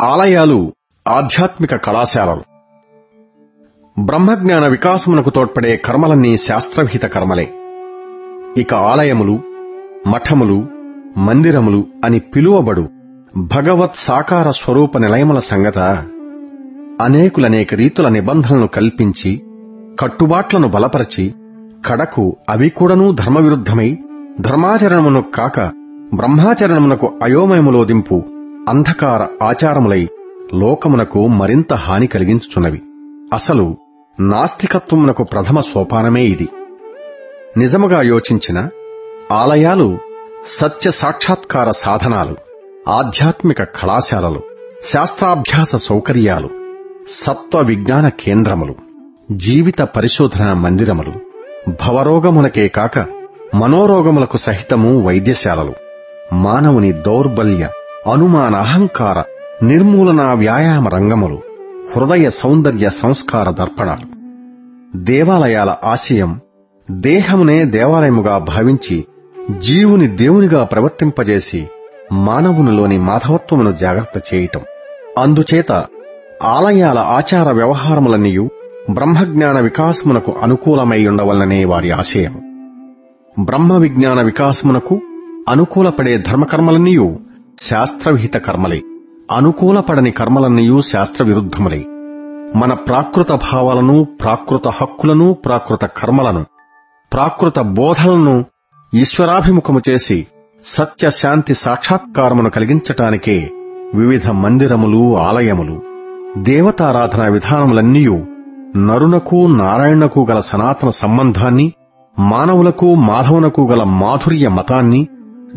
ఆలయాలు ఆధ్యాత్మిక కళాశాలలు. బ్రహ్మజ్ఞాన వికాసమునకు తోడ్పడే కర్మలన్నీ శాస్త్రవిహిత కర్మలే. ఇక ఆలయములు మఠములు మందిరములు అని పిలువబడు భగవత్ సాకార స్వరూప నిలయముల సంగత అనేకులనేక రీతుల నిబంధనలు కల్పించి కట్టుబాట్లను బలపరచి కడకు అవి కూడాను ధర్మవిరుద్ధమై ధర్మాచరణమును కాక బ్రహ్మాచరణమునకు అయోమయములోదింపు అంధకార ఆచారములై లోకమునకు మరింత హాని కలిగించుచున్నవి. అసలు నాస్తికత్వమునకు ప్రథమ సోపానమే ఇది. నిజముగా యోచించిన ఆలయాలు సత్య సాక్షాత్కార సాధనాలు ఆధ్యాత్మిక కళాశాలలు శాస్త్రాభ్యాస సౌకర్యాలు సత్వ విజ్ఞాన కేంద్రములు జీవిత పరిశోధన మందిరములు భవరోగములకే కాక మనోరోగములకు సహితము వైద్యశాలలు మానవుని దౌర్బల్య అనుమాన అహంకార నిర్మూలన వ్యాయామ రంగములు హృదయ సౌందర్య సంస్కార దర్పణాలు. దేవాలయాల ఆశయం దేహమునే దేవాలయముగా భావించి జీవుని దేవునిగా ప్రవర్తింపజేసి మానవునిలోని మాధవత్వమును జాగ్రత్త చేయటం. అందుచేత ఆలయాల ఆచార వ్యవహారములన్నీయు బ్రహ్మజ్ఞాన వికాసమునకు అనుకూలమై ఉండవలననే వారి ఆశయం బ్రహ్మ విజ్ఞాన వికాసమునకు అనుకూలపడే ధర్మకర్మలన్నీయూ శాస్త్రవిహిత కర్మలే అనుకూలపడని కర్మలన్నయూ శాస్త్రవిరుద్ధములే. మన ప్రాకృత భావాలను ప్రాకృత హక్కులను ప్రాకృత కర్మలను ప్రాకృత బోధలను ఈశ్వరాభిముఖము చేసి సత్యశాంతి సాక్షాత్కారమును కలిగించటానికే వివిధ మందిరములు ఆలయములు దేవతారాధన విధానములన్నీయు నరునకు నారాయణకు గల సనాతన సంబంధాన్ని మానవులకు మాధవునకు గల మాధుర్య మతాన్ని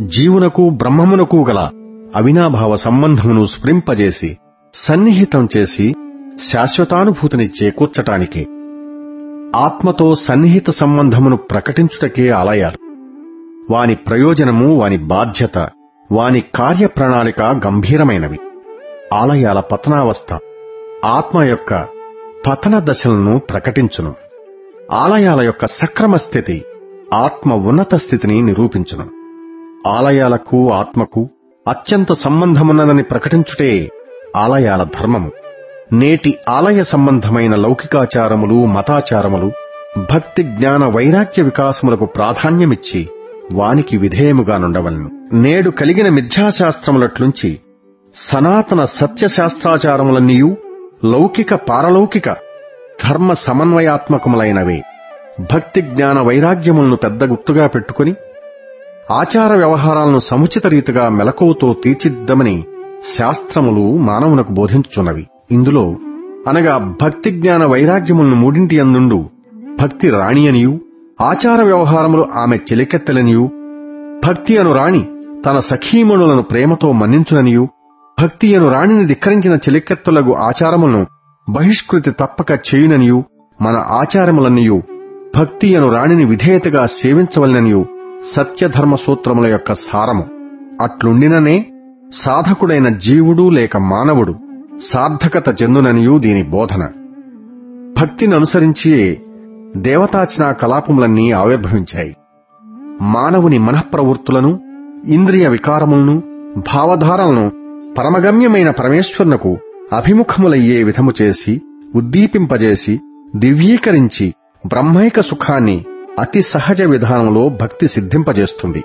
జీవునకు బ్రహ్మమునకు గల అవినాభావ సంబంధమును స్ఫురింపజేసి సన్నిహితం చేసి శాశ్వతానుభూతిని చేకూర్చటానికే ఆత్మతో సన్నిహిత సంబంధమును ప్రకటించుటకే ఆలయాలు. వాని ప్రయోజనము వాని బాధ్యత వాని కార్యప్రణాళిక గంభీరమైనవి. ఆలయాల పతనావస్థ ఆత్మ యొక్క పతన దశలను ప్రకటించును. ఆలయాల యొక్క సక్రమ స్థితి ఆత్మ ఉన్నత స్థితిని నిరూపించును. ఆలయాలకు ఆత్మకు అత్యంత సంబంధమున్నదని ప్రకటించుటే ఆలయాల ధర్మము. నేటి ఆలయ సంబంధమైన లౌకికాచారములు మతాచారములు భక్తి జ్ఞాన వైరాగ్య వికాసములకు ప్రాధాన్యమిచ్చి వానికి విధేయముగానుండవలను నేడు కలిగిన మిథ్యాశాస్త్రములట్లుంచి సనాతన సత్యశాస్త్రాచారములన్నీయు లౌకిక పారలౌకిక ధర్మ సమన్వయాత్మకములైనవే. భక్తి జ్ఞాన వైరాగ్యములను పెద్ద గుర్తుగా పెట్టుకుని ఆచార వ్యవహారాలను సముచిత రీతిగా మెలకువతో తీర్చిద్దమని శాస్త్రములు మానవునకు బోధించుచున్నవి. ఇందులో అనగా భక్తి జ్ఞాన వైరాగ్యములను మూడింటి అందుండు భక్తి రాణి అనియు ఆచార వ్యవహారములు ఆమె చెలికెత్తలనియు భక్తి అను రాణి తన సఖీమణులను ప్రేమతో మన్నించుననియు భక్తి అను రాణిని ధిక్కరించిన చెలికెత్తులకు ఆచారములను బహిష్కృతి తప్పక చేయుననియు మన ఆచారములన్నయు భక్తి అను రాణిని విధేయతగా సేవించవలననియు సత్యధర్మ సూత్రముల యొక్క సారము. అట్లుండిననే సాధకుడైన జీవుడు లేక మానవుడు సార్థకత చెందుననియూ దీని బోధన. భక్తిననుసరించి అనుసరించియే దేవతాచనా కలాపములన్నీ ఆవిర్భవించాయి. మానవుని మనఃప్రవృత్తులను ఇంద్రియ వికారములను భావధారలను పరమగమ్యమైన పరమేశ్వరునకు అభిముఖములయ్యే విధము చేసి ఉద్దీపింపజేసి దివ్యీకరించి బ్రహ్మైక సుఖాన్ని అతి సహజ విధానంలో భక్తి సిద్ధింపజేస్తుంది.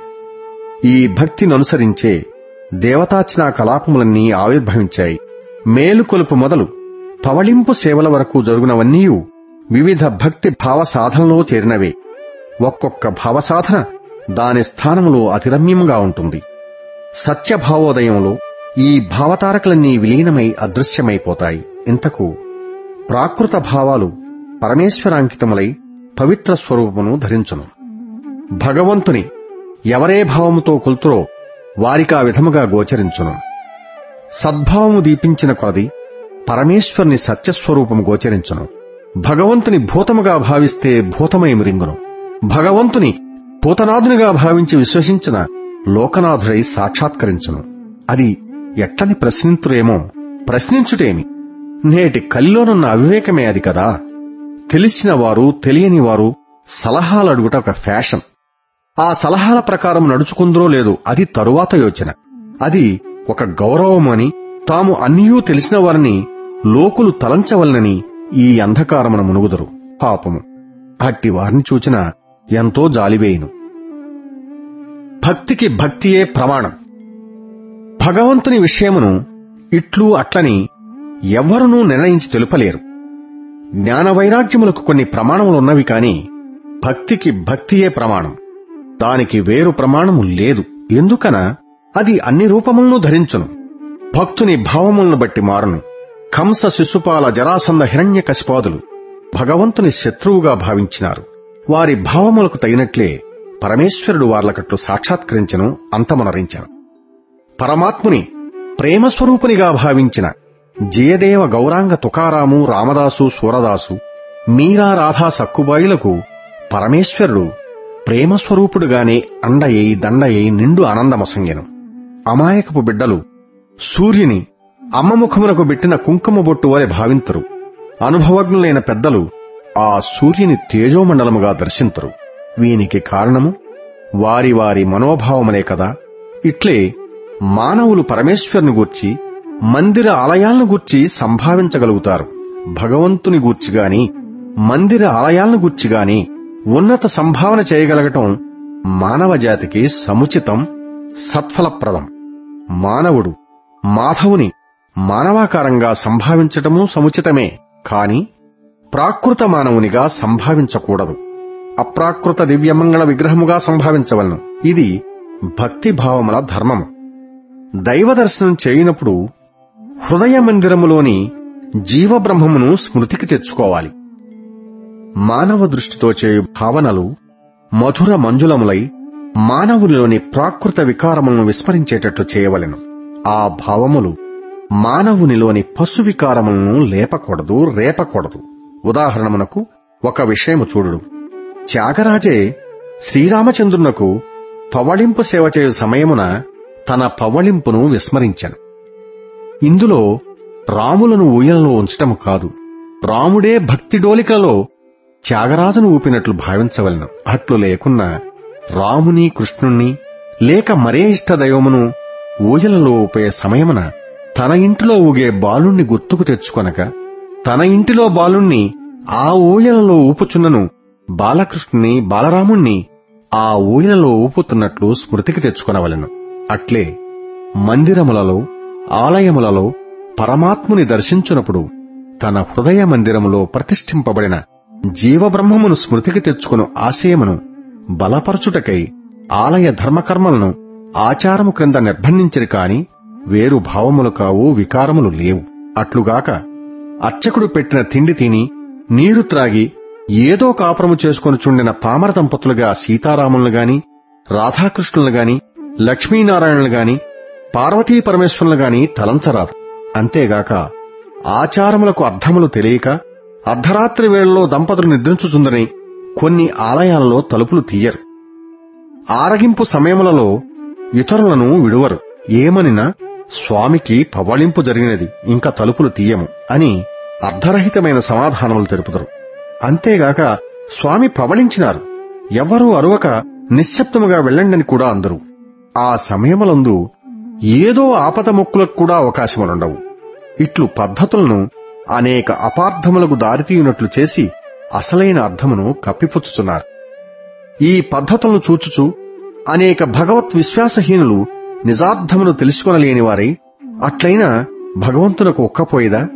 ఈ భక్తిననుసరించే దేవతాచనా దేవతార్చనా కలాపములన్నీ ఆవిర్భవించాయి. మేలుకొలుపు మొదలు పవళింపు సేవల వరకు జరుగునవన్నీయు వివిధ భక్తి భావ సాధనలో చేరినవే. ఒక్కొక్క భావసాధన దాని స్థానంలో అతిరమ్యంగా ఉంటుంది. సత్యభావోదయంలో ఈ భావతారకలన్నీ విలీనమై అదృశ్యమైపోతాయి. ఇంతకు ప్రాకృత భావాలు పరమేశ్వరాంకితములై పవిత్ర స్వరూపమును ధరించును. భగవంతుని ఎవరే భావముతో కొలుతురో వారికా విధముగా గోచరించును. సద్భావము దీపించిన కొలది పరమేశ్వరుని సత్యస్వరూపము గోచరించును. భగవంతుని భూతముగా భావిస్తే భూతమై మృంగును. భగవంతుని భూతనాథునిగా భావించి విశ్వసించిన లోకనాథుడై సాక్షాత్కరించును. అది ఎట్లని ప్రశ్నింతురేమో ప్రశ్నించుటేమి? నేటి కలిలోనున్న అవివేకమే అది కదా? తెలిసిన వారు తెలియని వారు సలహాలు అడుగుట ఒక ఫ్యాషన్. ఆ సలహాల ప్రకారం నడుచుకుందరో లేదో అది తరువాత యోచన. అది ఒక గౌరవమని తాము అన్నియూ తెలిసిన వారిని లోకులు తలంచవలనని ఈ అంధకారమున మునుగుదరు. పాపము. అట్టి వారిని చూచిన ఎంతో జాలివేయును. భక్తికి భక్తియే ప్రమాణం. భగవంతుని విషయమును ఇట్లు అట్లని ఎవ్వరునూ నిర్ణయించి తెలుపలేరు. జ్ఞాన వైరాగ్యములకు కొన్ని ప్రమాణములున్నవి కాని భక్తికి భక్తియే ప్రమాణం. దానికి వేరు ప్రమాణము లేదు. ఎందుకన? అది అన్ని రూపములను ధరించును. భక్తుని భావములను బట్టి మారును. కంస శిశుపాల జరాసంద హిరణ్య కసిపాదులు భగవంతుని శత్రువుగా భావించినారు. వారి భావములకు తగినట్లే పరమేశ్వరుడు వార్లకట్లు సాక్షాత్కరించను అంతమునరించను. పరమాత్ముని ప్రేమస్వరూపునిగా భావించిన జయదేవ గౌరాంగ తుకారాము రామదాసు సూరదాసు మీరా రాధా సక్కుబాయిలకు పరమేశ్వరుడు ప్రేమస్వరూపుడుగానే అండయై దండయై నిండు ఆనందమసంగెను. అమాయకపు బిడ్డలు సూర్యుని అమ్మముఖమునకు పెట్టిన కుంకుమ బొట్టు వలె భావింతురు. అనుభవజ్ఞులైన పెద్దలు ఆ సూర్యుని తేజోమండలముగా దర్శింతురు. వీనికి కారణము వారి వారి మనోభావమనే కదా. ఇట్లే మానవులు పరమేశ్వరుని గూర్చి మందిర ఆలయాలను గూర్చి సంభావించగలుగుతారు. భగవంతుని గూర్చిగాని మందిర ఆలయాలను గూర్చిగాని ఉన్నత సంభావన చేయగలగటం మానవ జాతికి సముచితం సత్ఫలప్రదం. మానవుడు మాధవుని మానవాకారంగా సంభావించటమూ సముచితమే కాని ప్రాకృత మానవునిగా సంభావించకూడదు. అప్రాకృత దివ్యమంగళ విగ్రహముగా సంభావించవలను. ఇది భక్తిభావముల ధర్మము. దైవదర్శనం చేయనప్పుడు హృదయ మందిరములోని జీవబ్రహ్మమును స్మృతికి తెచ్చుకోవాలి. మానవ దృష్టితో చేయు భావనలు మధుర మంజులములై మానవునిలోని ప్రాకృత వికారములను విస్మరించేటట్లు చేయవలెను. ఆ భావములు మానవునిలోని పశు వికారములను లేపకూడదు రేపకూడదు. ఉదాహరణమునకు ఒక విషయము చూడు త్యాగరాజే శ్రీరామచంద్రునకు పవళింపు సేవ చేయు సమయమున తన పవళింపును విస్మరించను. ఇందులో రాములను ఊయలలో ఉంచటము కాదు. రాముడే భక్తి డోలికలలో త్యాగరాజును ఊపినట్లు భావించవలను. అట్లు లేకున్నా రాముని కృష్ణుణ్ణి లేక మరే ఇష్ట దైవమును ఊయలలో ఊపే సమయమున తన ఇంటిలో ఊగే బాలుణ్ణి గుర్తుకు తెచ్చుకొనక తన ఇంటిలో బాలుణ్ణి ఆ ఊయలలో ఊపుచున్నను బాలకృష్ణుని బాలరాముణ్ణి ఆ ఊయలలో ఊపుతున్నట్లు స్మృతికి తెచ్చుకొనవలెను. అట్లే మందిరములలో ఆలయములలో పరమాత్ముని దర్శించునప్పుడు తన హృదయ మందిరములో ప్రతిష్ఠింపబడిన జీవబ్రహ్మమును స్మృతికి తెచ్చుకుని ఆశయమును బలపరచుటకై ఆలయ ధర్మకర్మలను ఆచారము క్రింద నిర్బంధించరు కాని వేరు భావములు కావు వికారములు లేవు. అట్లుగాక అర్చకుడు పెట్టిన తిండి తిని నీరు త్రాగి ఏదో కాపురము చేసుకుని చుండిన పామర దంపతులుగా సీతారాములను గాని రాధాకృష్ణులను గాని లక్ష్మీనారాయణులు గాని పార్వతీ పరమేశ్వరులు గాని తలంచరాదు. అంతేగాక ఆచారములకు అర్థములు తెలియక అర్ధరాత్రి వేళలో దంపతులు నిద్రించుచుందని కొన్ని ఆలయాలలో తలుపులు తీయరు. ఆరగింపు సమయములలో ఇతరులను విడువరు. ఏమనినా స్వామికి పవళింపు జరిగినది ఇంకా తలుపులు తీయము అని అర్ధరహితమైన సమాధానములు తెలుపుతారు అంతేగాక స్వామి పవళించినారు. ఎవ్వరూ అరువక నిశ్శబ్దముగా వెళ్ళండని కూడా అందరు. ఆ సమయములందు ఏదో ఆపద మొక్కులకు కూడా అవకాశములుండవు. ఇట్లు పద్ధతులను అనేక అపార్థములకు దారితీయునట్లు చేసి అసలైన అర్థమును కప్పిపుచ్చుతున్నారు ఈ పద్ధతులను చూచుచు అనేక భగవత్ విశ్వాసహీనులు నిజార్థమును తెలుసుకొనలేని వారై అట్లయినా భగవంతునకు ఒక్కపోయేదా?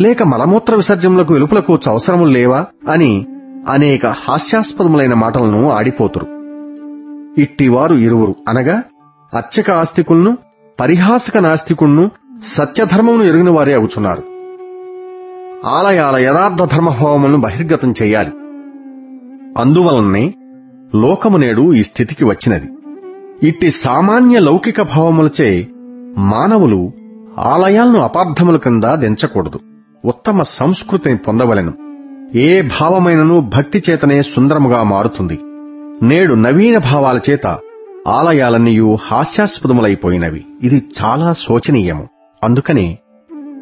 లేక మలమూత్ర విసర్జనలకు వెలుపులకు అవసరములు లేవా? అని అనేక హాస్యాస్పదములైన మాటలను ఆడిపోతురు. ఇట్టివారు ఇరువురు అనగా అర్చక ఆస్తికులను పరిహాసక నాస్తికుణ్ణు సత్యధర్మమును ఎరిగిన వారే అవుతున్నారు ఆలయాల యథార్థ ధర్మభావములను బహిర్గతం చేయాలి. అందువలనే లోకము నేడు ఈ స్థితికి వచ్చినది. ఇట్టి సామాన్య లౌకిక భావములచే మానవులు ఆలయాలను అపార్థముల కింద దించకూడదు. ఉత్తమ సంస్కృతిని పొందవలెను. ఏ భావమైనను భక్తి చేతనే సుందరముగా మారుతుంది. నేడు నవీన భావాల చేత ఆలయాలన్నీయు హాస్యాస్పదములైపోయినవి. ఇది చాలా శోచనీయము. అందుకనే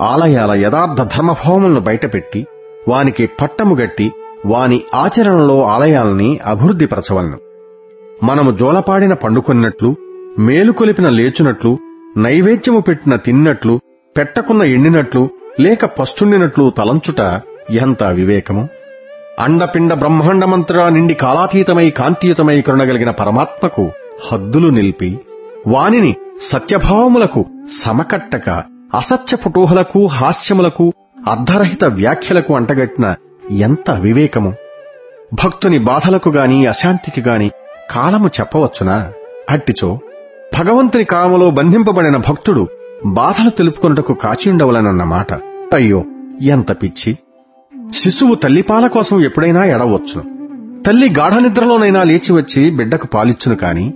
ఆలయాల యథార్థ ధర్మభావములను బయటపెట్టి వానికి పట్టముగట్టి వాని ఆచరణలో ఆలయాల్ని అభివృద్ధిపరచవలను. మనము జోలపాడిన పండుకొన్నట్లు మేలుకొలిపిన లేచునట్లు నైవేద్యము పెట్టిన తిన్నట్లు పెట్టకున్న ఎండినట్లు లేక పస్తుండినట్లు తలంచుట ఎంత వివేకము? అండపిండ బ్రహ్మాండమంతటా నిండి కాలాతీతమై కాంతియుతమై కరుణగలిగిన పరమాత్మకు హద్దులు నిలిపి వానిని సత్యభావములకు సమకట్టక అసత్య పుటూహలకు హాస్యములకు అర్ధరహిత వ్యాఖ్యలకు అంటగట్టిన ఎంత వివేకము భక్తుని బాధలకు గాని అశాంతికి గాని కాలము చెప్పవచ్చునా? అట్టిచో భగవంతుని కామలో బంధింపబడిన భక్తుడు బాధలు తెలుపుకొనుటకు కాచియుండవలనన్న మాట. అయ్యో ఎంత పిచ్చి! శిశువు తల్లిపాల కోసం ఎప్పుడైనా ఎడవచ్చును. తల్లి గాఢ నిద్రలోనైనా లేచి వచ్చి బిడ్డకు పాలిచ్చును కాని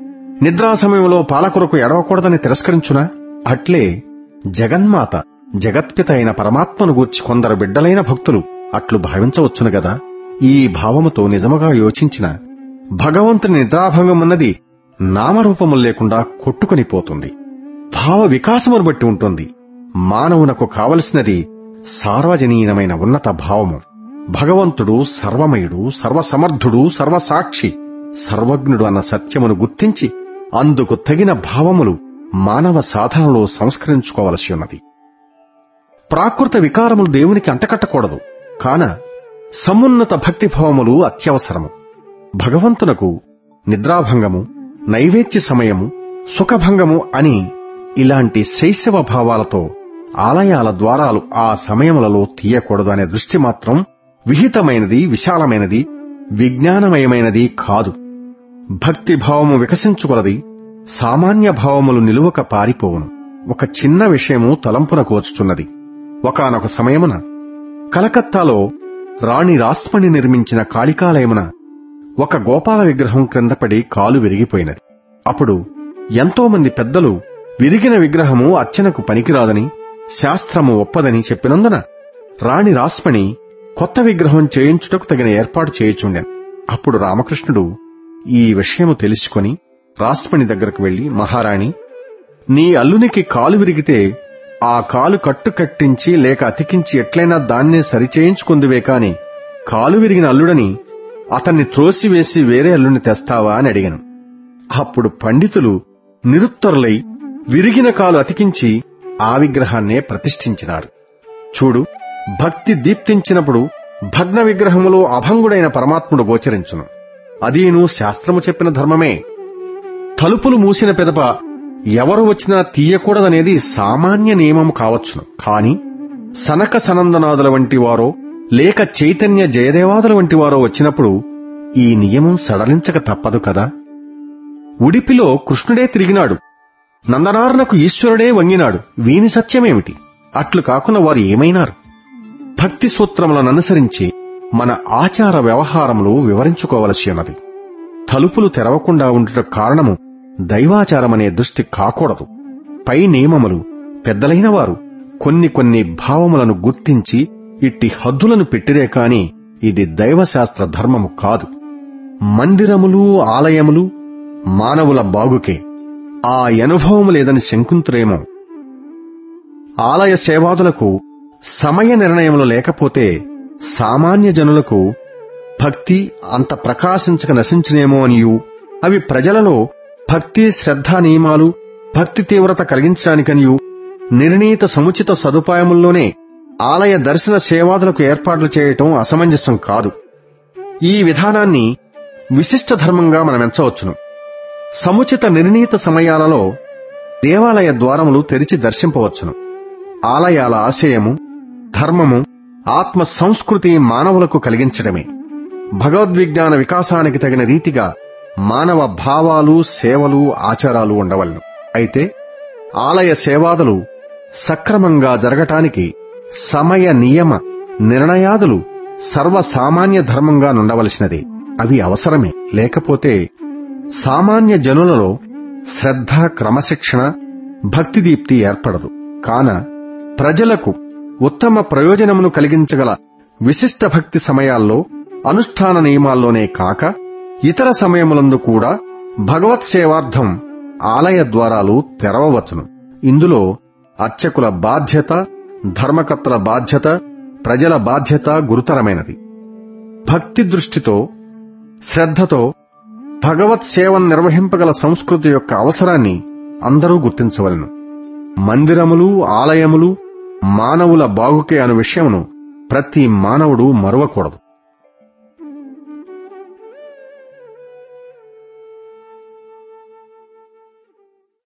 నిద్రా సమయంలో పాలకురకు ఎడవకూడదని తిరస్కరించునా అట్లే జగన్మాత జగత్పిత అయిన పరమాత్మను గూర్చి కొందరు బిడ్డలైన భక్తులు అట్లు భావించవచ్చును గదా. ఈ భావముతో నిజముగా యోచించిన భగవంతుని నిద్రాభంగమున్నది నామరూపము లేకుండా కొట్టుకొని పోతుంది. భావ వికాసమును బట్టి ఉంటుంది. మానవునకు కావలసినది సార్వజనీయమైన ఉన్నత భావము. భగవంతుడు సర్వమయుడు సర్వసమర్థుడు సర్వసాక్షి సర్వజ్ఞుడు అన్న సత్యమును గుర్తించి అందుకు తగిన భావములు మానవ సాధనలో సంస్కరించుకోవలసి ఉన్నది. ప్రాకృత వికారములు దేవునికి అంటకట్టకూడదు కాన సమున్నత భక్తిభావములు అత్యవసరము. భగవంతునకు నిద్రాభంగము నైవేద్య సమయము సుఖభంగము అని ఇలాంటి శైశవ భావాలతో ఆలయాల ద్వారాలు ఆ సమయములలో తీయకూడదు అనే దృష్టి మాత్రం విహితమైనది విశాలమైనది విజ్ఞానమయమైనది కాదు. భక్తిభావము వికసించుకొలది సామాన్య భావములు నిలువక పారిపోవును. ఒక చిన్న విషయము తలంపున కోచుచున్నది. ఒకనొక సమయమున కలకత్తాలో రాణి రాస్మణి నిర్మించిన కాళికాలయమున ఒక గోపాల విగ్రహం క్రిందపడి కాలు విరిగిపోయినది. అప్పుడు ఎంతో మంది పెద్దలు విరిగిన విగ్రహము అర్చనకు పనికిరాదని శాస్త్రము ఒప్పదని చెప్పినందున రాణి రాస్మణి కొత్త విగ్రహం చేయించుటకు తగిన ఏర్పాటు చేయుచుండెను. అప్పుడు రామకృష్ణుడు ఈ విషయము తెలుసుకొని రాస్మణి దగ్గరకు వెళ్ళి మహారాణి నీ అల్లునికి కాలు విరిగితే ఆ కాలు కట్టు కట్టించి లేక అతికించి ఎట్లయినా దాన్నే సరిచేయించుకుందువే కాని కాలు విరిగిన అల్లుడని అతన్ని త్రోసివేసి వేరే అల్లుని తెస్తావా? అని అడిగాను. అప్పుడు పండితులు నిరుత్తరులై విరిగిన కాలు అతికించి ఆ విగ్రహాన్నే ప్రతిష్ఠించినారు. చూడు భక్తి దీప్తించినప్పుడు భగ్న విగ్రహములో అభంగుడైన పరమాత్ముడు గోచరించును. అదీను శాస్త్రము చెప్పిన ధర్మమే. తలుపులు మూసిన పెదప ఎవరు వచ్చినా తీయకూడదనేది సామాన్య నియమము కావచ్చును. కాని సనక సనందనాదుల వంటి వారో లేక చైతన్య జయదేవాదుల వంటి వారో వచ్చినప్పుడు ఈ నియమం సడలించక తప్పదు కదా? ఉడిపిలో కృష్ణుడే తిరిగినాడు. నందనారునకు ఈశ్వరుడే వంగినాడు. వీని సత్యమేమిటి? అట్లు కాకుండా వారు ఏమైనారు? భక్తి సూత్రములను అనుసరించి మన ఆచార వ్యవహారములు వివరించుకోవలసి ఉన్నది. తలుపులు తెరవకుండా ఉండుట కారణము దైవాచారమనే దృష్టి కాకూడదు. పై నియమములు పెద్దలైన వారు కొన్ని కొన్ని భావములను గుర్తించి ఇట్టి హద్దులను పెట్టిరే కాని ఇది దైవశాస్త్ర ధర్మము కాదు. మందిరములు ఆలయములు మానవుల బాగుకే. ఆ అనుభవము లేదని శంకుంతురేమో. ఆలయ సేవాదులకు సమయ నిర్ణయములు లేకపోతే సామాన్య జనులకు భక్తి అంత ప్రకాశించక నశించినేమో అనియు. అవి ప్రజలలో భక్తి శ్రద్ధా నియమాలు భక్తి తీవ్రత కలిగించడానికనియు. నిర్ణీత సముచిత సదుపాయముల్లోనే ఆలయ దర్శన సేవాదులకు ఏర్పాట్లు చేయటం అసమంజసం కాదు. ఈ విధానాన్ని విశిష్ట ధర్మంగా మనమెంచవచ్చును. సముచిత నిర్ణీత సమయాలలో దేవాలయ ద్వారములు తెరిచి దర్శింపవచ్చును. ఆలయాల ఆశయము ధర్మము ఆత్మ సంస్కృతి మానవులకు కలిగించడమే. భగవద్విజ్ఞాన వికాసానికి తగిన రీతిగా మానవ భావాలు సేవలు ఆచారాలు ఉండవలను. అయితే ఆలయ సేవాదులు సక్రమంగా జరగటానికి సమయ నియమ నిర్ణయాదులు సర్వసామాన్య ధర్మంగా నుండవలసినది. అవి అవసరమే. లేకపోతే సామాన్య జనులలో శ్రద్ధ క్రమశిక్షణ భక్తిదీప్తి ఏర్పడదు. కాన ప్రజలకు ఉత్తమ ప్రయోజనమును కలిగించగల విశిష్ట భక్తి సమయాల్లో అనుష్ఠాన నియమాల్లోనే కాక ఇతర సమయములందు కూడా భగవత్ సేవార్థం ఆలయ ద్వారాలు తెరవవచ్చును. ఇందులో అర్చకుల బాధ్యత ధర్మకర్తల బాధ్యత ప్రజల బాధ్యత గురుతరమైనది. భక్తి దృష్టితో శ్రద్ధతో భగవత్ సేవను నిర్వహింపగల సంస్కృతి యొక్క అవసరాన్ని అందరూ గుర్తించవలను. మందిరములు ఆలయములు మానవుల బాగుకే అను విషయమును ప్రతి మానవుడు మరువకూడదు.